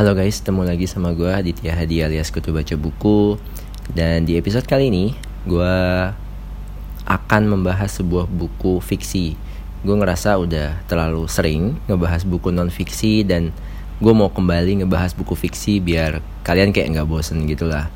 Halo guys, ketemu lagi sama gue Aditya Hadi alias Kutu Baca Buku. Dan di episode kali ini gue akan membahas sebuah buku fiksi. Gue ngerasa udah terlalu sering ngebahas buku non-fiksi Dan gue mau kembali ngebahas buku fiksi biar kalian kayak nggak bosen gitu lah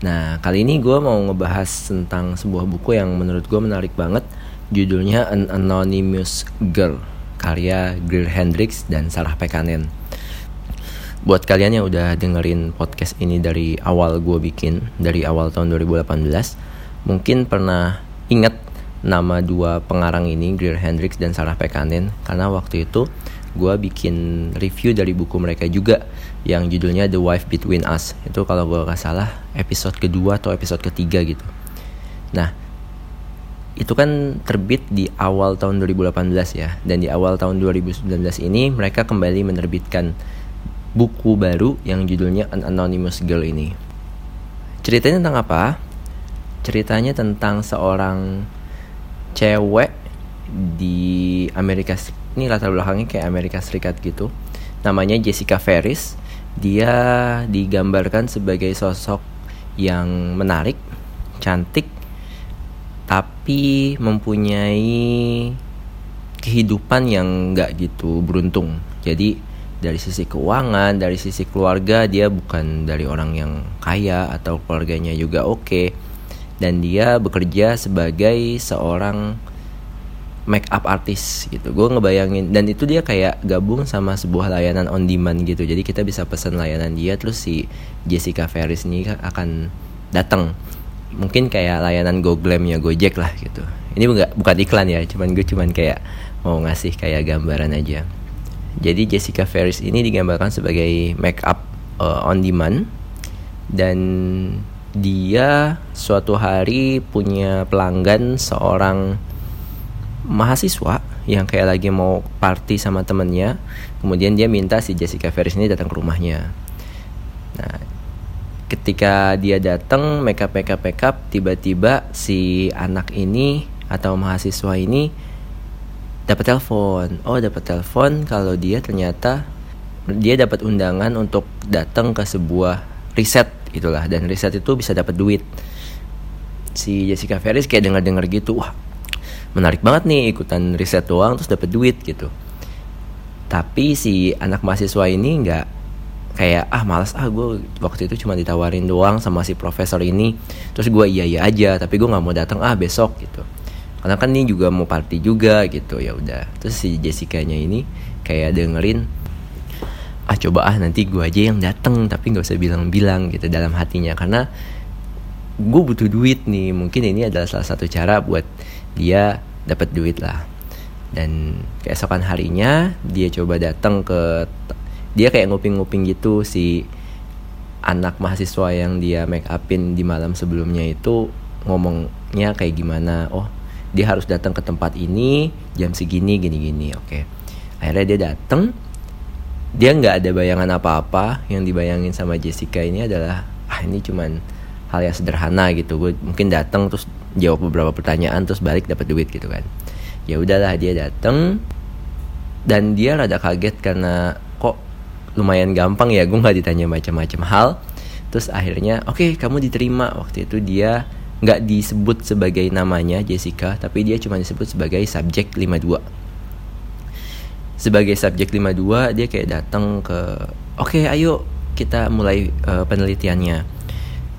Nah kali ini gue mau ngebahas tentang sebuah buku yang menurut gue menarik banget. Judulnya An Anonymous Girl Karya Greer Hendricks dan Sarah Pekanen. Buat kalian yang udah dengerin podcast ini dari awal gue bikin dari awal tahun 2018 mungkin pernah inget nama dua pengarang ini Greer Hendricks dan Sarah Pekanen. Karena waktu itu gue bikin review dari buku mereka juga yang judulnya The Wife Between Us itu kalau gue gak salah episode kedua atau episode ketiga gitu nah itu kan terbit di awal tahun 2018 ya dan di awal tahun 2019 ini mereka kembali menerbitkan buku baru yang judulnya An Anonymous Girl ini. Ceritanya tentang apa? Ceritanya tentang seorang cewek di Amerika ini latar belakangnya kayak Amerika Serikat gitu. Namanya Jessica Ferris. Dia digambarkan sebagai sosok yang menarik, cantik, tapi mempunyai kehidupan yang nggak gitu beruntung. Jadi dari sisi keuangan, dari sisi keluarga dia bukan dari orang yang kaya atau keluarganya juga oke. Okay. Dan dia bekerja sebagai seorang make up artist gitu. Gue ngebayangin dan itu dia kayak gabung sama sebuah layanan on demand gitu. Jadi kita bisa pesan layanan dia terus si Jessica Ferris ini akan datang. Mungkin kayak layanan Go Glam ya Gojek lah gitu. Ini bukan bukan iklan ya, cuman gue cuman kayak mau ngasih kayak gambaran aja. Jadi Jessica Ferris ini digambarkan sebagai make up uh, on demand dan dia suatu hari punya pelanggan seorang mahasiswa yang kayak lagi mau party sama temennya kemudian dia minta si Jessica Ferris ini datang ke rumahnya. Nah ketika dia datang make up make up make up tiba-tiba si anak ini atau mahasiswa ini dapat telepon. Oh dapat telepon kalau dia ternyata dia dapat undangan untuk datang ke sebuah riset itulah dan riset itu bisa dapat duit. Si Jessica Ferris kayak dengar dengar gitu wah menarik banget nih ikutan riset doang terus dapat duit gitu. Tapi si anak mahasiswa ini nggak kayak ah malas ah gue waktu itu cuma ditawarin doang sama si profesor ini. Terus gue iya iya aja tapi gue nggak mau datang ah besok gitu. Karena kan ini juga mau party juga gitu ya udah. Terus si Jessica nya ini kayak dengerin ah coba ah nanti gue aja yang dateng tapi nggak usah bilang-bilang gitu dalam hatinya. Karena gue butuh duit nih mungkin ini adalah salah satu cara buat dia dapat duit lah. Dan keesokan harinya dia coba datang ke dia kayak nguping-nguping gitu si anak mahasiswa yang dia make upin di malam sebelumnya itu ngomongnya kayak gimana oh dia harus datang ke tempat ini jam segini gini gini oke. Okay. akhirnya dia datang. Dia nggak ada bayangan apa-apa. Yang dibayangin sama Jessica ini adalah ah ini cuman hal yang sederhana gitu. Gue mungkin datang terus jawab beberapa pertanyaan terus balik dapat duit gitu kan. Ya udahlah dia datang dan dia rada kaget karena kok lumayan gampang ya gue nggak ditanya macam-macam hal. Terus akhirnya oke okay, kamu diterima. Waktu itu dia nggak disebut sebagai namanya Jessica tapi dia cuma disebut sebagai subjek 52 sebagai subjek 52 dia kayak datang ke oke okay, ayo kita mulai uh, penelitiannya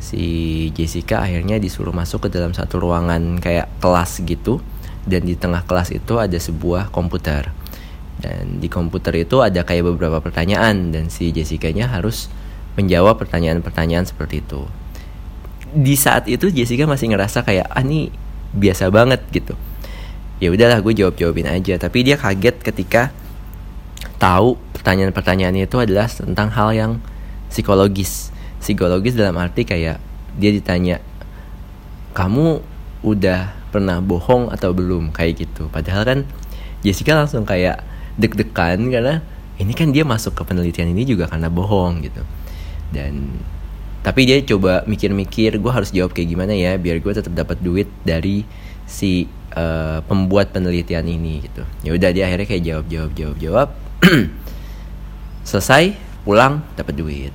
si Jessica akhirnya disuruh masuk ke dalam satu ruangan kayak kelas gitu. Dan di tengah kelas itu ada sebuah komputer. Dan di komputer itu ada kayak beberapa pertanyaan. Dan si Jessica-nya harus menjawab pertanyaan-pertanyaan seperti itu. Di saat itu Jessica masih ngerasa kayak ah ini biasa banget gitu. Ya udahlah gue jawab jawabin aja. Tapi dia kaget ketika tahu pertanyaan-pertanyaan itu adalah tentang hal yang psikologis psikologis dalam arti kayak dia ditanya kamu udah pernah bohong atau belum? Kayak gitu. Padahal kan Jessica langsung kayak deg-degan karena ini kan dia masuk ke penelitian ini juga karena bohong gitu. Dan tapi dia coba mikir-mikir gue harus jawab kayak gimana ya biar gue tetap dapat duit dari si uh, pembuat penelitian ini gitu. Ya udah dia akhirnya kayak jawab jawab jawab jawab. Selesai pulang dapat duit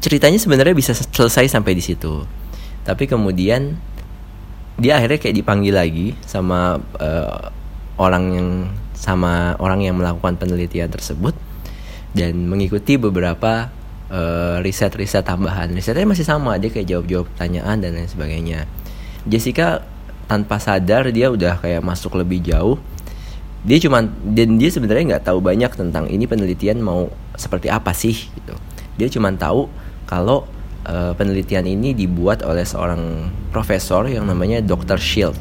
ceritanya sebenarnya bisa selesai sampai di situ tapi kemudian dia akhirnya kayak dipanggil lagi sama uh, orang yang sama orang yang melakukan penelitian tersebut dan mengikuti beberapa uh, riset-riset tambahan. Risetnya masih sama, dia kayak jawab-jawab pertanyaan dan lain sebagainya. Jessica tanpa sadar dia udah kayak masuk lebih jauh. Dia cuman dan dia sebenarnya nggak tahu banyak tentang ini penelitian mau seperti apa sih gitu. Dia cuman tahu kalau uh, penelitian ini dibuat oleh seorang profesor yang namanya Dr. Shield.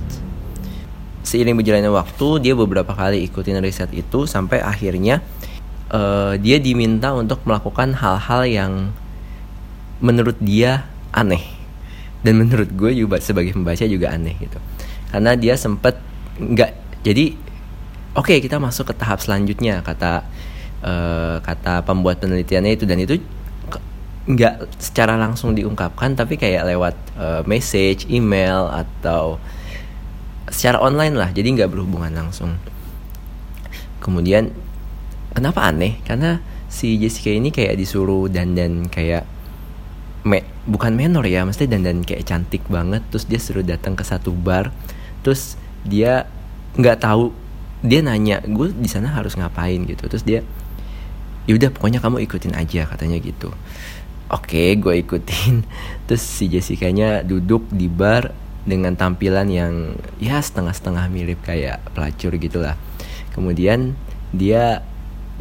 Seiring berjalannya waktu, dia beberapa kali ikutin riset itu sampai akhirnya uh, dia diminta untuk melakukan hal-hal yang menurut dia aneh dan menurut gue juga sebagai pembaca juga aneh gitu karena dia sempet nggak jadi oke okay, kita masuk ke tahap selanjutnya kata uh, kata pembuat penelitiannya itu dan itu nggak secara langsung diungkapkan tapi kayak lewat uh, message email atau secara online lah. Jadi nggak berhubungan langsung. Kemudian kenapa aneh? Karena si Jessica ini kayak disuruh dandan kayak me, bukan menor ya mesti dandan kayak cantik banget. Terus dia suruh datang ke satu bar. Terus dia nggak tahu. Dia nanya gue di sana harus ngapain? gitu. Terus dia yaudah pokoknya kamu ikutin aja katanya gitu oke gue ikutin. Terus si Jessica nya duduk di bar dengan tampilan yang ya setengah-setengah mirip kayak pelacur gitulah. Kemudian dia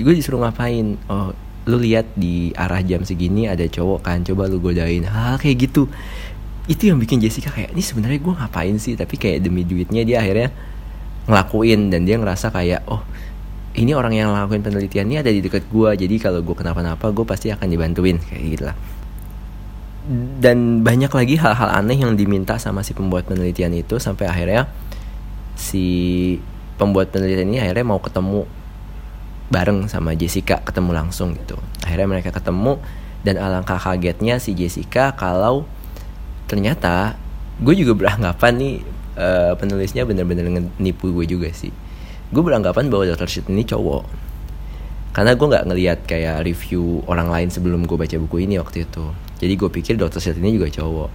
gue disuruh ngapain? Oh lu lihat di arah jam segini ada cowok kan coba lu godain. Hal kayak gitu. Itu yang bikin Jessica kayak ini sebenarnya gue ngapain sih? Tapi kayak demi duitnya dia akhirnya ngelakuin dan dia ngerasa kayak oh ini orang yang ngelakuin penelitian ini ada di dekat gue jadi kalau gue kenapa-napa gue pasti akan dibantuin kayak gitu lah dan banyak lagi hal-hal aneh yang diminta sama si pembuat penelitian itu sampai akhirnya si pembuat penelitian ini akhirnya mau ketemu bareng sama Jessica ketemu langsung gitu. Akhirnya mereka ketemu dan alangkah kagetnya si Jessica kalau ternyata gue juga beranggapan nih uh, penulisnya bener-bener nipu gue juga sih gue beranggapan bahwa Dr. Shit ini cowok karena gue nggak ngelihat kayak review orang lain sebelum gue baca buku ini waktu itu jadi gue pikir Dr. Shit ini juga cowok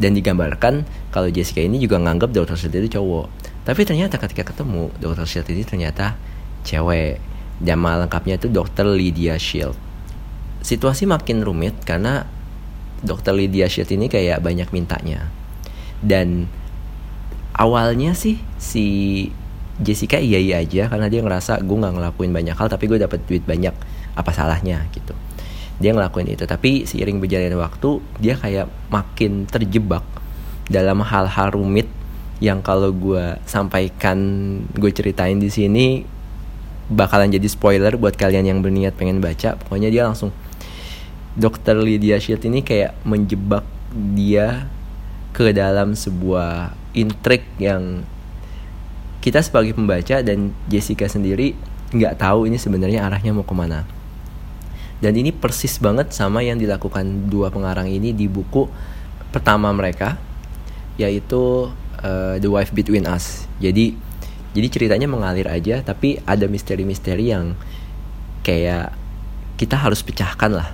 dan digambarkan kalau Jessica ini juga nganggap Dr. Shit itu cowok tapi ternyata ketika ketemu Dr. Shit ini ternyata cewek Nama lengkapnya itu Dr. Lydia Shield. Situasi makin rumit karena Dr. Lydia Shield ini kayak banyak mintanya. Dan awalnya sih si Jessica iya iya aja karena dia ngerasa gue nggak ngelakuin banyak hal tapi gue dapat duit banyak. Apa salahnya gitu. Dia ngelakuin itu tapi seiring berjalannya waktu dia kayak makin terjebak dalam hal-hal rumit yang kalau gue sampaikan gue ceritain di sini bakalan jadi spoiler buat kalian yang berniat pengen baca. Pokoknya dia langsung Dokter Lydia Shield ini kayak menjebak dia ke dalam sebuah intrik yang kita sebagai pembaca dan Jessica sendiri nggak tahu ini sebenarnya arahnya mau ke mana. Dan ini persis banget sama yang dilakukan dua pengarang ini di buku pertama mereka yaitu uh, The Wife Between Us. Jadi jadi ceritanya mengalir aja tapi ada misteri-misteri yang kayak kita harus pecahkan lah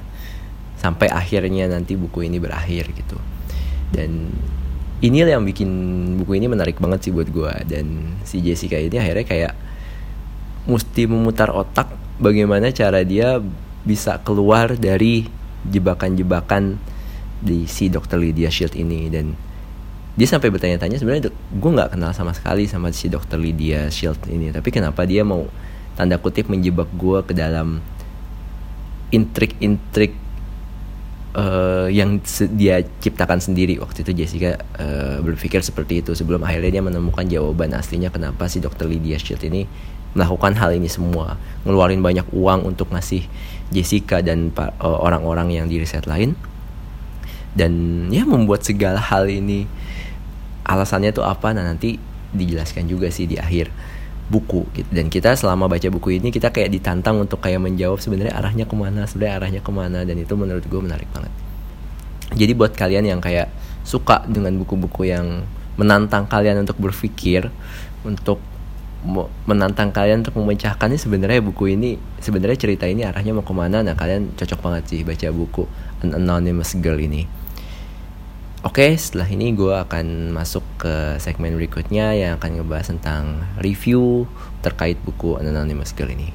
sampai akhirnya nanti buku ini berakhir gitu. Dan ini yang bikin buku ini menarik banget sih buat gue dan si Jessica ini akhirnya kayak mesti memutar otak bagaimana cara dia bisa keluar dari jebakan-jebakan di si Dr. Lydia Shield ini dan dia sampai bertanya-tanya sebenarnya gue nggak kenal sama sekali sama si dokter Lydia Shield ini tapi kenapa dia mau tanda kutip menjebak gue ke dalam intrik-intrik uh, yang dia ciptakan sendiri. Waktu itu Jessica uh, berpikir seperti itu. Sebelum akhirnya dia menemukan jawaban aslinya kenapa si dokter Lydia Shield ini melakukan hal ini semua. Ngeluarin banyak uang untuk ngasih Jessica dan eh, orang-orang yang di riset lain. Dan ya membuat segala hal ini. Alasannya tuh apa? Nah nanti dijelaskan juga sih di akhir buku gitu. dan kita selama baca buku ini kita kayak ditantang untuk kayak menjawab sebenarnya arahnya ke mana sebenarnya arahnya ke mana. Dan itu menurut gue menarik banget jadi buat kalian yang kayak suka dengan buku-buku yang menantang kalian untuk berpikir untuk menantang kalian untuk memecahkan ini sebenarnya buku ini sebenarnya cerita ini arahnya mau ke mana nah kalian cocok banget sih baca buku An Anonymous Girl ini Oke, setelah ini gue akan masuk ke segmen berikutnya yang akan ngebahas tentang review terkait buku An Anonymous Girl ini.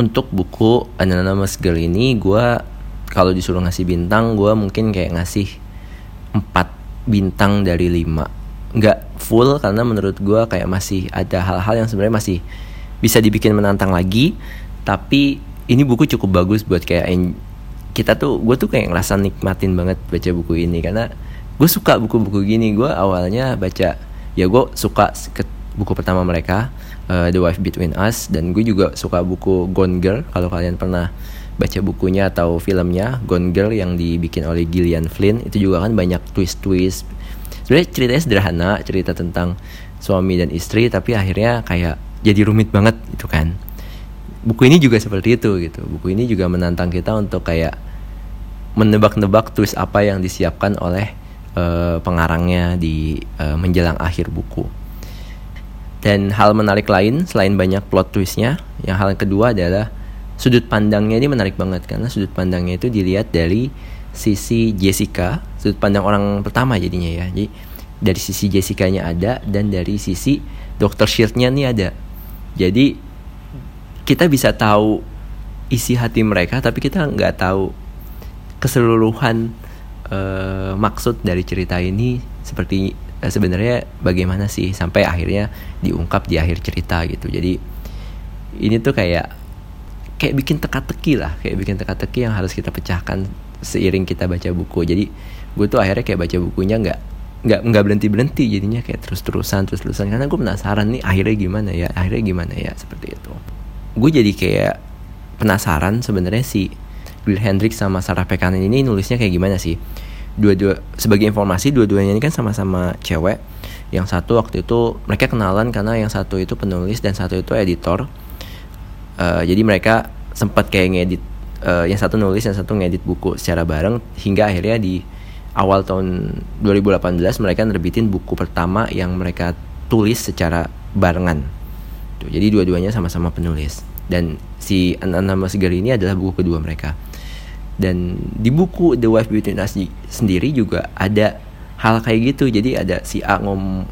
Untuk buku An Anonymous Girl ini gue kalau disuruh ngasih bintang gue mungkin kayak ngasih 4 bintang dari 5 nggak full karena menurut gue kayak masih ada hal-hal yang sebenarnya masih bisa dibikin menantang lagi. Tapi ini buku cukup bagus buat kayak kita tuh gue tuh kayak ngerasa nikmatin banget baca buku ini. Karena gue suka buku-buku gini. Gue awalnya baca ya gue suka buku pertama mereka uh, The Wife Between Us dan gue juga suka buku Gone Girl. Kalau kalian pernah baca bukunya atau filmnya Gone Girl yang dibikin oleh Gillian Flynn itu juga kan banyak twist-twist. Sebenarnya ceritanya sederhana cerita tentang suami dan istri tapi akhirnya kayak jadi rumit banget itu kan. Buku ini juga seperti itu gitu. Buku ini juga menantang kita untuk kayak menebak-nebak twist apa yang disiapkan oleh uh, pengarangnya di uh, menjelang akhir buku dan hal menarik lain selain banyak plot twistnya yang hal kedua adalah sudut pandangnya ini menarik banget karena sudut pandangnya itu dilihat dari sisi Jessica sudut pandang orang pertama jadinya ya jadi dari sisi Jessica-nya ada dan dari sisi Dr. Shield-nya nih ada jadi kita bisa tahu isi hati mereka tapi kita nggak tahu keseluruhan uh, maksud dari cerita ini seperti sebenarnya bagaimana sih sampai akhirnya diungkap di akhir cerita gitu. Jadi ini tuh kayak kayak bikin teka-teki lah. Kayak bikin teka-teki yang harus kita pecahkan seiring kita baca buku. Jadi gue tuh akhirnya kayak baca bukunya nggak nggak nggak berhenti berhenti jadinya kayak terus terusan terus terusan karena gue penasaran nih akhirnya gimana ya akhirnya gimana ya seperti itu. Gue jadi kayak penasaran sebenarnya si Bill Hendrix sama Sarah Pekanen ini nulisnya kayak gimana sih dua-dua sebagai informasi dua-duanya ini kan sama-sama cewek. Yang satu waktu itu mereka kenalan karena yang satu itu penulis dan satu itu editor. Uh, jadi mereka sempat kayak ngedit uh, yang satu nulis yang satu ngedit buku secara bareng. Hingga akhirnya di awal tahun 2018 mereka nerbitin buku pertama yang mereka tulis secara barengan. Tuh, jadi dua-duanya sama-sama penulis. Dan si Anonymous Girl ini adalah buku kedua mereka dan di buku The Wife Between Us sendiri juga ada hal kayak gitu. Jadi ada si A ngom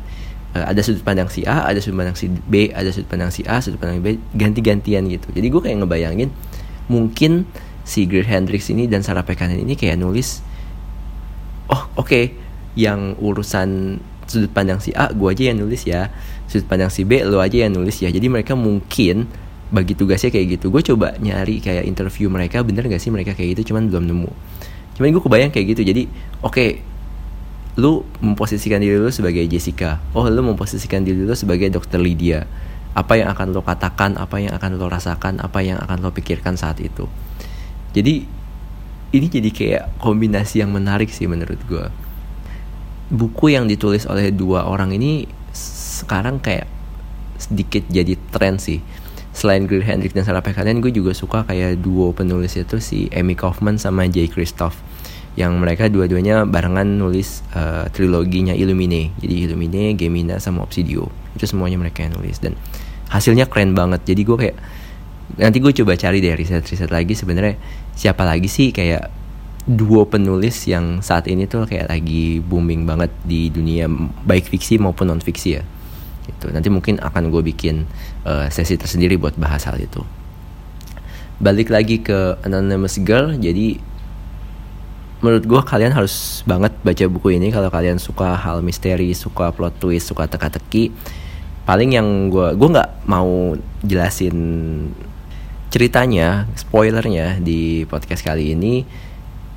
uh, ada sudut pandang si A ada sudut pandang si B ada sudut pandang si A sudut pandang B ganti-gantian gitu. Jadi gue kayak ngebayangin mungkin si Greer Hendrix ini dan Sarah Pekanen ini kayak nulis oh oke okay, yang urusan sudut pandang si A gue aja yang nulis ya. Sudut pandang si B lo aja yang nulis ya. Jadi mereka mungkin bagi tugasnya kayak gitu gue coba nyari kayak interview mereka bener gak sih mereka kayak gitu cuman belum nemu cuman gue kebayang kayak gitu jadi oke okay, lu memposisikan diri lu sebagai Jessica oh lu memposisikan diri lu sebagai dokter Lydia apa yang akan lo katakan, apa yang akan lo rasakan, apa yang akan lo pikirkan saat itu. Jadi ini jadi kayak kombinasi yang menarik sih menurut gue. Buku yang ditulis oleh dua orang ini sekarang kayak sedikit jadi tren sih. Selain Greer Hendrik dan Sarah Pekanen, gue juga suka kayak duo penulis itu si Amy Kaufman sama Jay Christoph yang mereka dua-duanya barengan nulis uh, triloginya Illumine. Jadi Illumine, Gemina sama Obsidio. Itu semuanya mereka yang nulis dan hasilnya keren banget. Jadi gue kayak nanti gue coba cari deh riset-riset lagi sebenarnya siapa lagi sih kayak duo penulis yang saat ini tuh kayak lagi booming banget di dunia baik fiksi maupun non fiksi ya itu nanti mungkin akan gue bikin uh, sesi tersendiri buat bahas hal itu. Balik lagi ke Anonymous Girl jadi menurut gue kalian harus banget baca buku ini kalau kalian suka hal misteri suka plot twist suka teka-teki. Paling yang gue gue nggak mau jelasin ceritanya spoilernya di podcast kali ini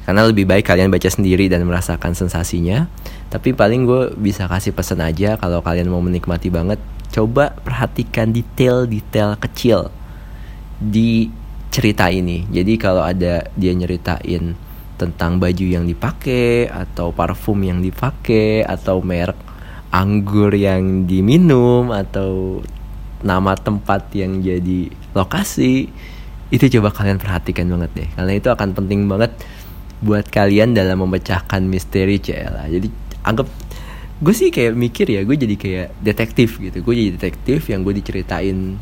karena lebih baik kalian baca sendiri dan merasakan sensasinya tapi paling gue bisa kasih pesan aja kalau kalian mau menikmati banget coba perhatikan detail-detail kecil di cerita ini. Jadi kalau ada dia nyeritain tentang baju yang dipakai atau parfum yang dipakai atau merek anggur yang diminum atau nama tempat yang jadi lokasi itu coba kalian perhatikan banget deh. Karena itu akan penting banget buat kalian dalam memecahkan misteri CLA jadi anggap gue sih kayak mikir ya gue jadi kayak detektif gitu. Gue jadi detektif yang gue diceritain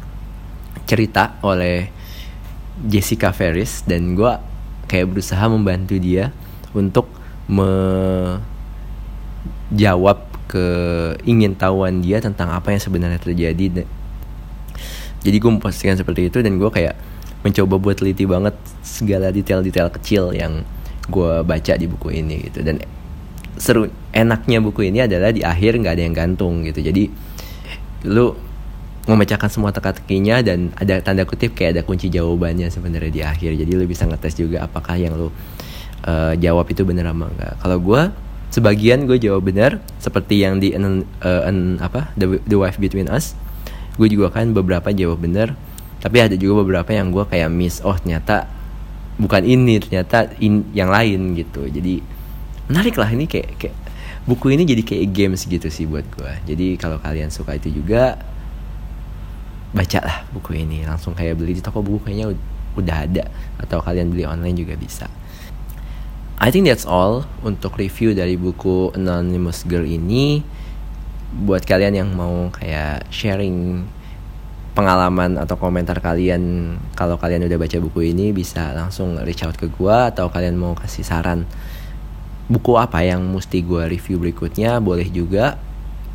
cerita oleh Jessica Ferris dan gue kayak berusaha membantu dia untuk menjawab ke ingin tahuan dia tentang apa yang sebenarnya terjadi. Jadi gue mempostingkan seperti itu dan gue kayak mencoba buat teliti banget segala detail-detail kecil yang gue baca di buku ini gitu. Dan seru enaknya buku ini adalah di akhir nggak ada yang gantung gitu. Jadi lu memecahkan semua teka-tekinya dan ada tanda kutip kayak ada kunci jawabannya sebenarnya di akhir. Jadi lu bisa ngetes juga apakah yang lu uh, jawab itu benar apa enggak kalau gue sebagian gue jawab benar seperti yang di uh, an, apa the, the wife between us gue juga kan beberapa jawab benar. Tapi ada juga beberapa yang gue kayak miss oh ternyata bukan ini ternyata in, yang lain gitu. Jadi menarik lah ini kayak kayak buku ini jadi kayak games gitu sih buat gue jadi kalau kalian suka itu juga baca lah buku ini. Langsung kayak beli di toko buku kayaknya udah ada. Atau kalian beli online juga bisa. I think that's all untuk review dari buku Anonymous Girl ini. Buat kalian yang mau kayak sharing pengalaman atau komentar kalian kalau kalian udah baca buku ini bisa langsung reach out ke gua atau kalian mau kasih saran buku apa yang mesti gua review berikutnya boleh juga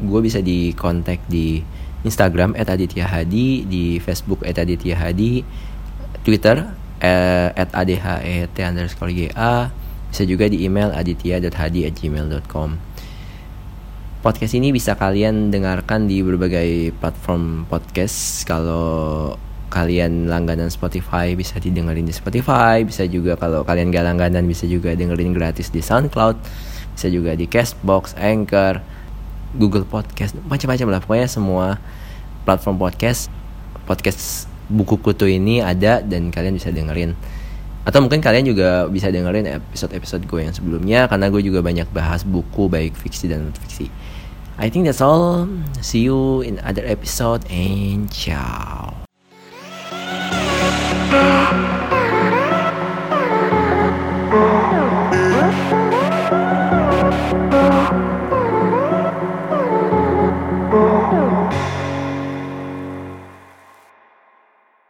gue bisa di kontak di Instagram @aditya_hadi, di Facebook @aditya_hadi, Twitter eh, @adhet underscore ga, bisa juga di email aditya.hadi@gmail.com. Podcast ini bisa kalian dengarkan di berbagai platform podcast. Kalau kalian langganan Spotify bisa didengerin di Spotify, bisa juga kalau kalian gak langganan bisa juga dengerin gratis di SoundCloud, bisa juga di Castbox, Anchor, Google Podcast, macam-macam lah. Pokoknya semua platform podcast podcast buku kutu ini ada dan kalian bisa dengerin. Atau mungkin kalian juga bisa dengerin episode-episode gue yang sebelumnya karena gue juga banyak bahas buku baik fiksi dan non fiksi. I think that's all. See you in other episode and ciao.